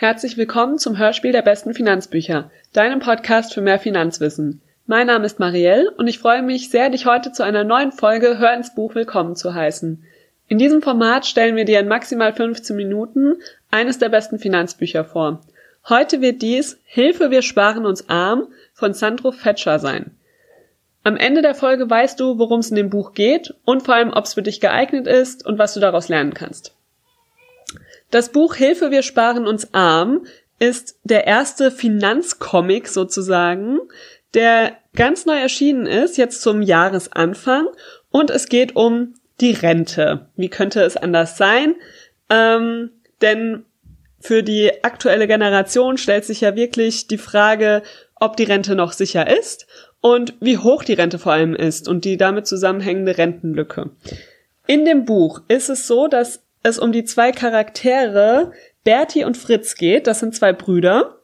Herzlich willkommen zum Hörspiel der besten Finanzbücher, deinem Podcast für mehr Finanzwissen. Mein Name ist Marielle und ich freue mich sehr, dich heute zu einer neuen Folge Hör ins Buch willkommen zu heißen. In diesem Format stellen wir dir in maximal 15 Minuten eines der besten Finanzbücher vor. Heute wird dies Hilfe, wir sparen uns arm von Sandro Fetscher sein. Am Ende der Folge weißt du, worum es in dem Buch geht und vor allem, ob es für dich geeignet ist und was du daraus lernen kannst. Das Buch Hilfe, wir sparen uns arm ist der erste Finanzcomic sozusagen, der ganz neu erschienen ist, jetzt zum Jahresanfang. Und es geht um die Rente. Wie könnte es anders sein? Ähm, denn für die aktuelle Generation stellt sich ja wirklich die Frage, ob die Rente noch sicher ist und wie hoch die Rente vor allem ist und die damit zusammenhängende Rentenlücke. In dem Buch ist es so, dass es um die zwei Charaktere Bertie und Fritz geht. Das sind zwei Brüder.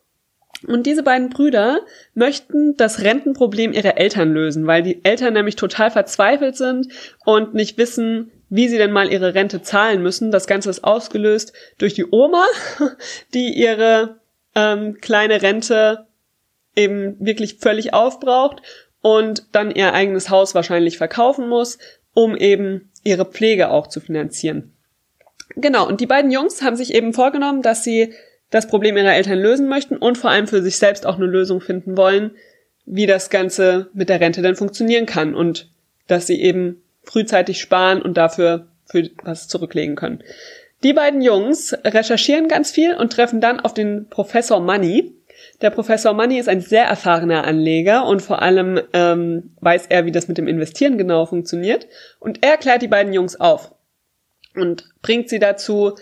Und diese beiden Brüder möchten das Rentenproblem ihrer Eltern lösen, weil die Eltern nämlich total verzweifelt sind und nicht wissen, wie sie denn mal ihre Rente zahlen müssen. Das Ganze ist ausgelöst durch die Oma, die ihre ähm, kleine Rente eben wirklich völlig aufbraucht und dann ihr eigenes Haus wahrscheinlich verkaufen muss, um eben ihre Pflege auch zu finanzieren. Genau, und die beiden Jungs haben sich eben vorgenommen, dass sie das Problem ihrer Eltern lösen möchten und vor allem für sich selbst auch eine Lösung finden wollen, wie das Ganze mit der Rente denn funktionieren kann und dass sie eben frühzeitig sparen und dafür für was zurücklegen können. Die beiden Jungs recherchieren ganz viel und treffen dann auf den Professor Money. Der Professor Money ist ein sehr erfahrener Anleger und vor allem ähm, weiß er, wie das mit dem Investieren genau funktioniert. Und er klärt die beiden Jungs auf und bringt sie dazu,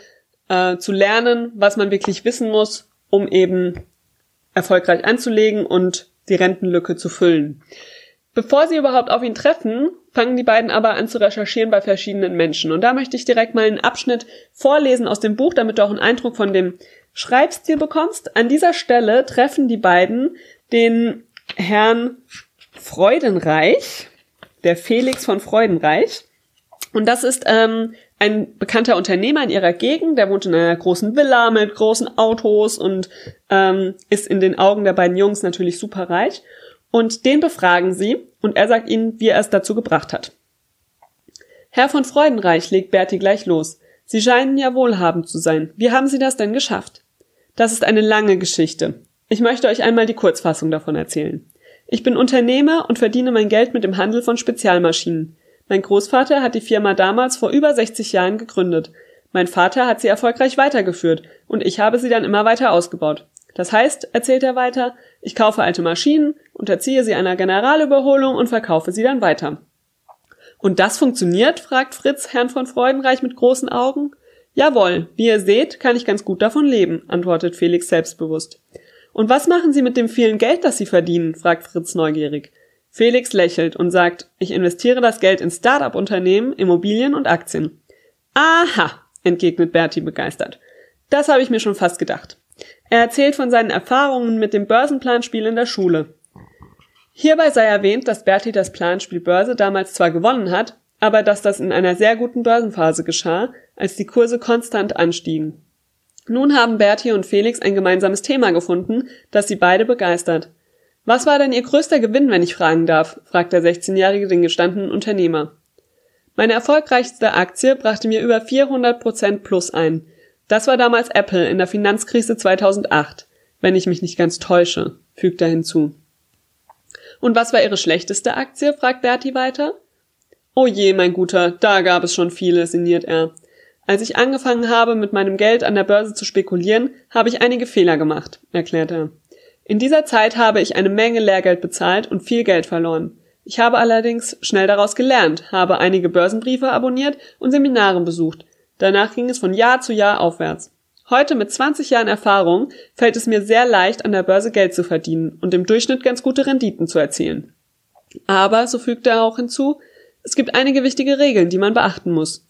äh, zu lernen, was man wirklich wissen muss, um eben erfolgreich anzulegen und die Rentenlücke zu füllen. Bevor sie überhaupt auf ihn treffen, fangen die beiden aber an zu recherchieren bei verschiedenen Menschen. Und da möchte ich direkt mal einen Abschnitt vorlesen aus dem Buch, damit du auch einen Eindruck von dem Schreibstil bekommst. An dieser Stelle treffen die beiden den Herrn Freudenreich, der Felix von Freudenreich. Und das ist ähm, ein bekannter Unternehmer in ihrer Gegend, der wohnt in einer großen Villa mit großen Autos und ähm, ist in den Augen der beiden Jungs natürlich super reich. Und den befragen sie und er sagt ihnen, wie er es dazu gebracht hat. Herr von Freudenreich, legt Bertie gleich los. Sie scheinen ja wohlhabend zu sein. Wie haben Sie das denn geschafft? Das ist eine lange Geschichte. Ich möchte euch einmal die Kurzfassung davon erzählen. Ich bin Unternehmer und verdiene mein Geld mit dem Handel von Spezialmaschinen. Mein Großvater hat die Firma damals vor über 60 Jahren gegründet. Mein Vater hat sie erfolgreich weitergeführt und ich habe sie dann immer weiter ausgebaut. Das heißt, erzählt er weiter, ich kaufe alte Maschinen, unterziehe sie einer Generalüberholung und verkaufe sie dann weiter. Und das funktioniert? fragt Fritz Herrn von Freudenreich mit großen Augen. Jawohl, wie ihr seht, kann ich ganz gut davon leben, antwortet Felix selbstbewusst. Und was machen Sie mit dem vielen Geld, das Sie verdienen? fragt Fritz neugierig. Felix lächelt und sagt, ich investiere das Geld in Start-up-Unternehmen, Immobilien und Aktien. Aha, entgegnet Bertie begeistert. Das habe ich mir schon fast gedacht. Er erzählt von seinen Erfahrungen mit dem Börsenplanspiel in der Schule. Hierbei sei erwähnt, dass Bertie das Planspiel Börse damals zwar gewonnen hat, aber dass das in einer sehr guten Börsenphase geschah, als die Kurse konstant anstiegen. Nun haben Bertie und Felix ein gemeinsames Thema gefunden, das sie beide begeistert. Was war denn Ihr größter Gewinn, wenn ich fragen darf? fragt der 16-Jährige den gestandenen Unternehmer. Meine erfolgreichste Aktie brachte mir über 400 Prozent plus ein. Das war damals Apple in der Finanzkrise 2008, wenn ich mich nicht ganz täusche, fügt er hinzu. Und was war Ihre schlechteste Aktie? fragt Bertie weiter. Oh je, mein Guter, da gab es schon viele, sinniert er. Als ich angefangen habe, mit meinem Geld an der Börse zu spekulieren, habe ich einige Fehler gemacht, erklärt er. In dieser Zeit habe ich eine Menge Lehrgeld bezahlt und viel Geld verloren. Ich habe allerdings schnell daraus gelernt, habe einige Börsenbriefe abonniert und Seminare besucht. Danach ging es von Jahr zu Jahr aufwärts. Heute mit 20 Jahren Erfahrung fällt es mir sehr leicht, an der Börse Geld zu verdienen und im Durchschnitt ganz gute Renditen zu erzielen. Aber, so fügte er auch hinzu, es gibt einige wichtige Regeln, die man beachten muss.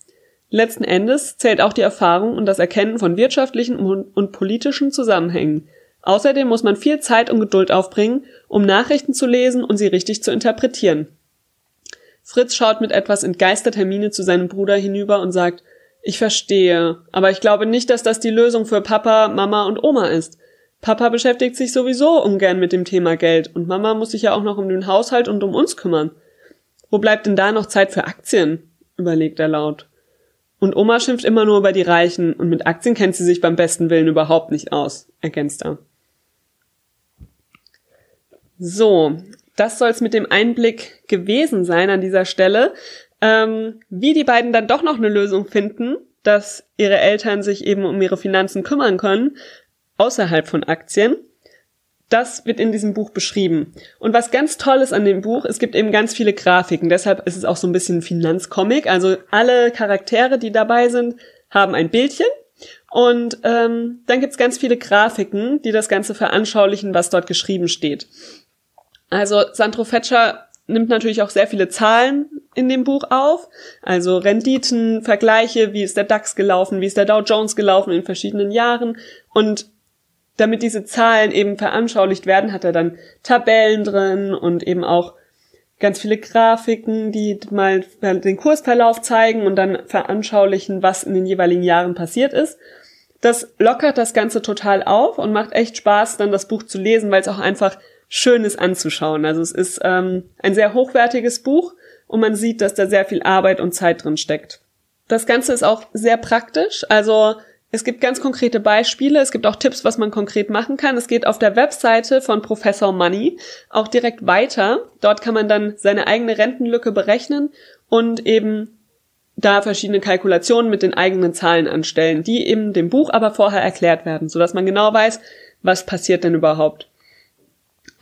Letzten Endes zählt auch die Erfahrung und das Erkennen von wirtschaftlichen und politischen Zusammenhängen, Außerdem muss man viel Zeit und Geduld aufbringen, um Nachrichten zu lesen und sie richtig zu interpretieren. Fritz schaut mit etwas entgeisterter Miene zu seinem Bruder hinüber und sagt, Ich verstehe, aber ich glaube nicht, dass das die Lösung für Papa, Mama und Oma ist. Papa beschäftigt sich sowieso ungern mit dem Thema Geld und Mama muss sich ja auch noch um den Haushalt und um uns kümmern. Wo bleibt denn da noch Zeit für Aktien? überlegt er laut. Und Oma schimpft immer nur über die Reichen und mit Aktien kennt sie sich beim besten Willen überhaupt nicht aus, ergänzt er. So, das soll's mit dem Einblick gewesen sein an dieser Stelle. Ähm, wie die beiden dann doch noch eine Lösung finden, dass ihre Eltern sich eben um ihre Finanzen kümmern können, außerhalb von Aktien, das wird in diesem Buch beschrieben. Und was ganz toll ist an dem Buch, es gibt eben ganz viele Grafiken. Deshalb ist es auch so ein bisschen Finanzcomic. Also alle Charaktere, die dabei sind, haben ein Bildchen. Und ähm, dann gibt's ganz viele Grafiken, die das Ganze veranschaulichen, was dort geschrieben steht. Also Sandro Fetscher nimmt natürlich auch sehr viele Zahlen in dem Buch auf. Also Renditen, Vergleiche, wie ist der DAX gelaufen, wie ist der Dow Jones gelaufen in verschiedenen Jahren. Und damit diese Zahlen eben veranschaulicht werden, hat er dann Tabellen drin und eben auch ganz viele Grafiken, die mal den Kursverlauf zeigen und dann veranschaulichen, was in den jeweiligen Jahren passiert ist. Das lockert das Ganze total auf und macht echt Spaß, dann das Buch zu lesen, weil es auch einfach schön ist anzuschauen. Also es ist ähm, ein sehr hochwertiges Buch und man sieht, dass da sehr viel Arbeit und Zeit drin steckt. Das Ganze ist auch sehr praktisch. Also es gibt ganz konkrete Beispiele, es gibt auch Tipps, was man konkret machen kann. Es geht auf der Webseite von Professor Money auch direkt weiter. Dort kann man dann seine eigene Rentenlücke berechnen und eben da verschiedene Kalkulationen mit den eigenen Zahlen anstellen, die eben dem Buch aber vorher erklärt werden, sodass man genau weiß, was passiert denn überhaupt.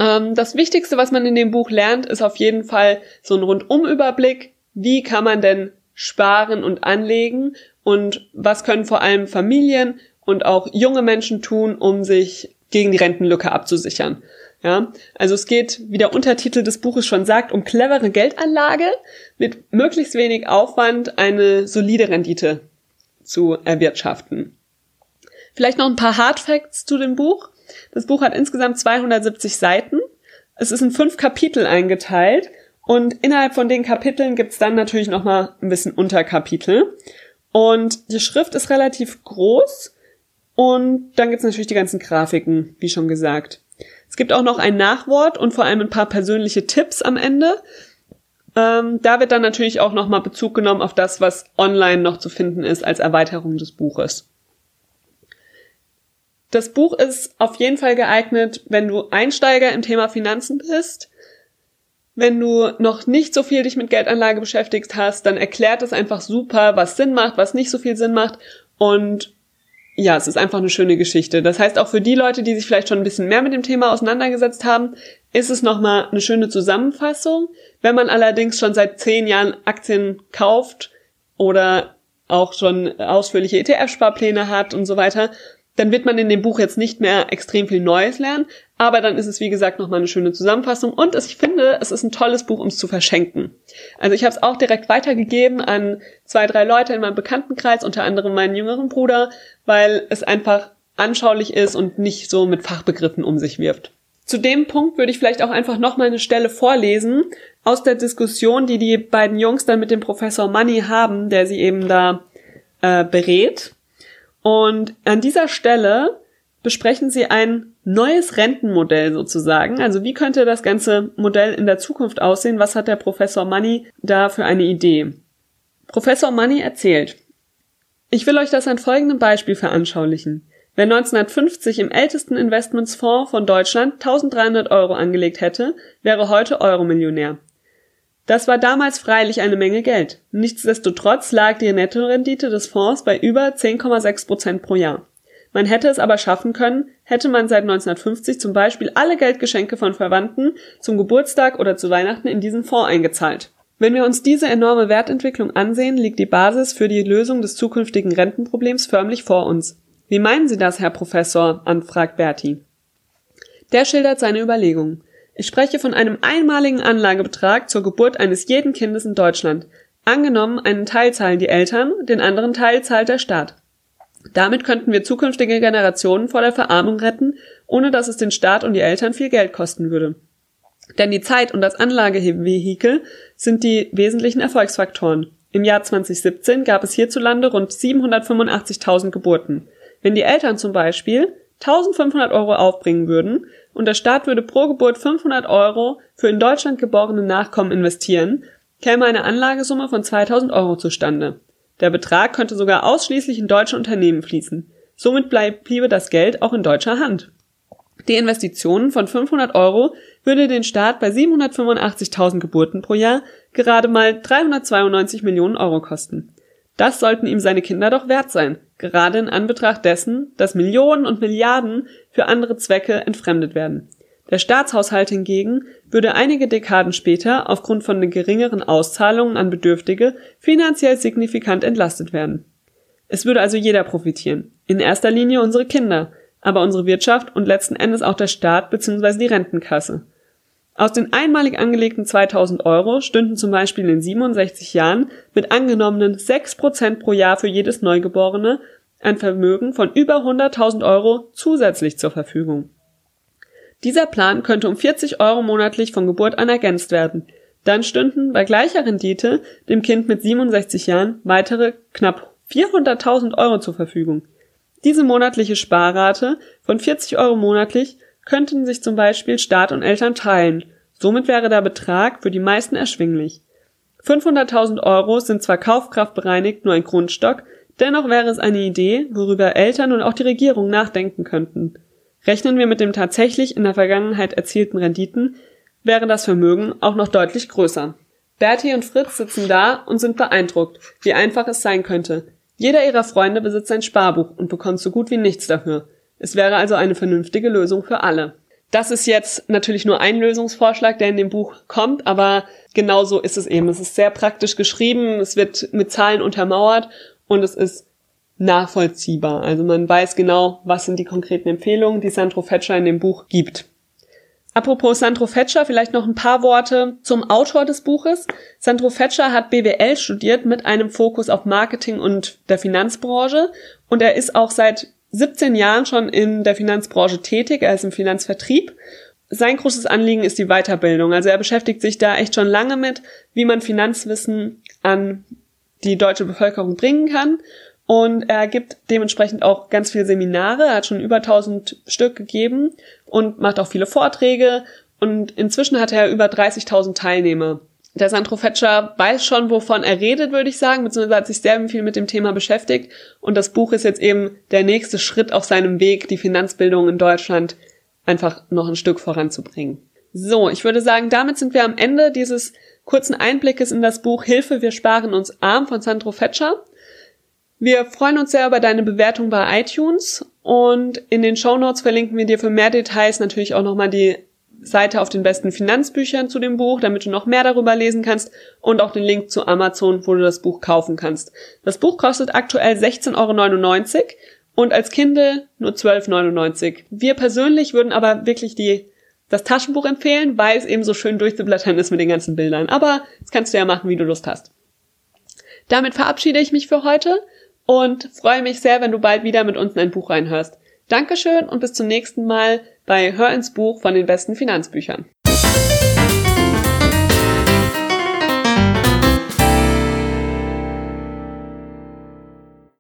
Ähm, das Wichtigste, was man in dem Buch lernt, ist auf jeden Fall so ein Rundumüberblick. Wie kann man denn sparen und anlegen und was können vor allem Familien und auch junge Menschen tun, um sich gegen die Rentenlücke abzusichern. Ja, also es geht, wie der Untertitel des Buches schon sagt, um clevere Geldanlage mit möglichst wenig Aufwand eine solide Rendite zu erwirtschaften. Vielleicht noch ein paar Hard Facts zu dem Buch. Das Buch hat insgesamt 270 Seiten. Es ist in fünf Kapitel eingeteilt und innerhalb von den Kapiteln gibt's dann natürlich noch mal ein bisschen Unterkapitel. Und die Schrift ist relativ groß und dann gibt's natürlich die ganzen Grafiken, wie schon gesagt. Es gibt auch noch ein Nachwort und vor allem ein paar persönliche Tipps am Ende. Ähm, da wird dann natürlich auch nochmal Bezug genommen auf das, was online noch zu finden ist als Erweiterung des Buches. Das Buch ist auf jeden Fall geeignet, wenn du Einsteiger im Thema Finanzen bist, wenn du noch nicht so viel dich mit Geldanlage beschäftigt hast, dann erklärt es einfach super, was Sinn macht, was nicht so viel Sinn macht. Und ja, es ist einfach eine schöne Geschichte. Das heißt, auch für die Leute, die sich vielleicht schon ein bisschen mehr mit dem Thema auseinandergesetzt haben, ist es nochmal eine schöne Zusammenfassung. Wenn man allerdings schon seit zehn Jahren Aktien kauft oder auch schon ausführliche ETF-Sparpläne hat und so weiter, dann wird man in dem Buch jetzt nicht mehr extrem viel Neues lernen, aber dann ist es, wie gesagt, nochmal eine schöne Zusammenfassung und ich finde, es ist ein tolles Buch, um es zu verschenken. Also ich habe es auch direkt weitergegeben an zwei, drei Leute in meinem Bekanntenkreis, unter anderem meinen jüngeren Bruder, weil es einfach anschaulich ist und nicht so mit Fachbegriffen um sich wirft. Zu dem Punkt würde ich vielleicht auch einfach nochmal eine Stelle vorlesen aus der Diskussion, die die beiden Jungs dann mit dem Professor Money haben, der sie eben da äh, berät. Und an dieser Stelle besprechen sie ein neues Rentenmodell sozusagen. Also wie könnte das ganze Modell in der Zukunft aussehen? Was hat der Professor Money da für eine Idee? Professor Money erzählt, ich will euch das an folgendem Beispiel veranschaulichen. Wer 1950 im ältesten Investmentsfonds von Deutschland 1300 Euro angelegt hätte, wäre heute Euromillionär. Das war damals freilich eine Menge Geld. Nichtsdestotrotz lag die Nettorendite des Fonds bei über 10,6 Prozent pro Jahr. Man hätte es aber schaffen können, hätte man seit 1950 zum Beispiel alle Geldgeschenke von Verwandten zum Geburtstag oder zu Weihnachten in diesen Fonds eingezahlt. Wenn wir uns diese enorme Wertentwicklung ansehen, liegt die Basis für die Lösung des zukünftigen Rentenproblems förmlich vor uns. Wie meinen Sie das, Herr Professor? anfragt Berti. Der schildert seine Überlegungen. Ich spreche von einem einmaligen Anlagebetrag zur Geburt eines jeden Kindes in Deutschland. Angenommen, einen Teil zahlen die Eltern, den anderen Teil zahlt der Staat. Damit könnten wir zukünftige Generationen vor der Verarmung retten, ohne dass es den Staat und die Eltern viel Geld kosten würde. Denn die Zeit und das Anlagevehikel sind die wesentlichen Erfolgsfaktoren. Im Jahr 2017 gab es hierzulande rund 785.000 Geburten. Wenn die Eltern zum Beispiel 1500 Euro aufbringen würden und der Staat würde pro Geburt 500 Euro für in Deutschland geborene Nachkommen investieren, käme eine Anlagesumme von 2000 Euro zustande. Der Betrag könnte sogar ausschließlich in deutsche Unternehmen fließen. Somit bleib, bliebe das Geld auch in deutscher Hand. Die Investitionen von 500 Euro würde den Staat bei 785.000 Geburten pro Jahr gerade mal 392 Millionen Euro kosten. Das sollten ihm seine Kinder doch wert sein, gerade in Anbetracht dessen, dass Millionen und Milliarden für andere Zwecke entfremdet werden. Der Staatshaushalt hingegen würde einige Dekaden später aufgrund von den geringeren Auszahlungen an Bedürftige finanziell signifikant entlastet werden. Es würde also jeder profitieren, in erster Linie unsere Kinder, aber unsere Wirtschaft und letzten Endes auch der Staat bzw. die Rentenkasse. Aus den einmalig angelegten 2000 Euro stünden zum Beispiel in 67 Jahren mit angenommenen 6% pro Jahr für jedes Neugeborene ein Vermögen von über 100.000 Euro zusätzlich zur Verfügung. Dieser Plan könnte um 40 Euro monatlich von Geburt an ergänzt werden. Dann stünden bei gleicher Rendite dem Kind mit 67 Jahren weitere knapp 400.000 Euro zur Verfügung. Diese monatliche Sparrate von 40 Euro monatlich könnten sich zum Beispiel Staat und Eltern teilen. Somit wäre der Betrag für die meisten erschwinglich. 500.000 Euro sind zwar kaufkraftbereinigt nur ein Grundstock, dennoch wäre es eine Idee, worüber Eltern und auch die Regierung nachdenken könnten. Rechnen wir mit dem tatsächlich in der Vergangenheit erzielten Renditen, wäre das Vermögen auch noch deutlich größer. Bertie und Fritz sitzen da und sind beeindruckt, wie einfach es sein könnte. Jeder ihrer Freunde besitzt ein Sparbuch und bekommt so gut wie nichts dafür. Es wäre also eine vernünftige Lösung für alle. Das ist jetzt natürlich nur ein Lösungsvorschlag, der in dem Buch kommt, aber genauso ist es eben. Es ist sehr praktisch geschrieben, es wird mit Zahlen untermauert und es ist nachvollziehbar. Also man weiß genau, was sind die konkreten Empfehlungen, die Sandro Fetscher in dem Buch gibt. Apropos Sandro Fetscher, vielleicht noch ein paar Worte zum Autor des Buches. Sandro Fetscher hat BWL studiert mit einem Fokus auf Marketing und der Finanzbranche und er ist auch seit 17 Jahren schon in der Finanzbranche tätig, er ist im Finanzvertrieb. Sein großes Anliegen ist die Weiterbildung. Also er beschäftigt sich da echt schon lange mit, wie man Finanzwissen an die deutsche Bevölkerung bringen kann. Und er gibt dementsprechend auch ganz viele Seminare. Er hat schon über 1000 Stück gegeben und macht auch viele Vorträge. Und inzwischen hat er über 30.000 Teilnehmer der Sandro Fetscher weiß schon, wovon er redet, würde ich sagen, beziehungsweise hat sich sehr viel mit dem Thema beschäftigt. Und das Buch ist jetzt eben der nächste Schritt auf seinem Weg, die Finanzbildung in Deutschland einfach noch ein Stück voranzubringen. So, ich würde sagen, damit sind wir am Ende dieses kurzen Einblickes in das Buch Hilfe, wir sparen uns arm von Sandro Fetscher. Wir freuen uns sehr über deine Bewertung bei iTunes und in den Show Notes verlinken wir dir für mehr Details natürlich auch nochmal die Seite auf den besten Finanzbüchern zu dem Buch, damit du noch mehr darüber lesen kannst und auch den Link zu Amazon, wo du das Buch kaufen kannst. Das Buch kostet aktuell 16,99 Euro und als Kindle nur 12,99 Euro. Wir persönlich würden aber wirklich die, das Taschenbuch empfehlen, weil es eben so schön durchzublättern ist mit den ganzen Bildern. Aber das kannst du ja machen, wie du Lust hast. Damit verabschiede ich mich für heute und freue mich sehr, wenn du bald wieder mit uns in ein Buch reinhörst. Dankeschön und bis zum nächsten Mal bei Hör ins Buch von den besten Finanzbüchern.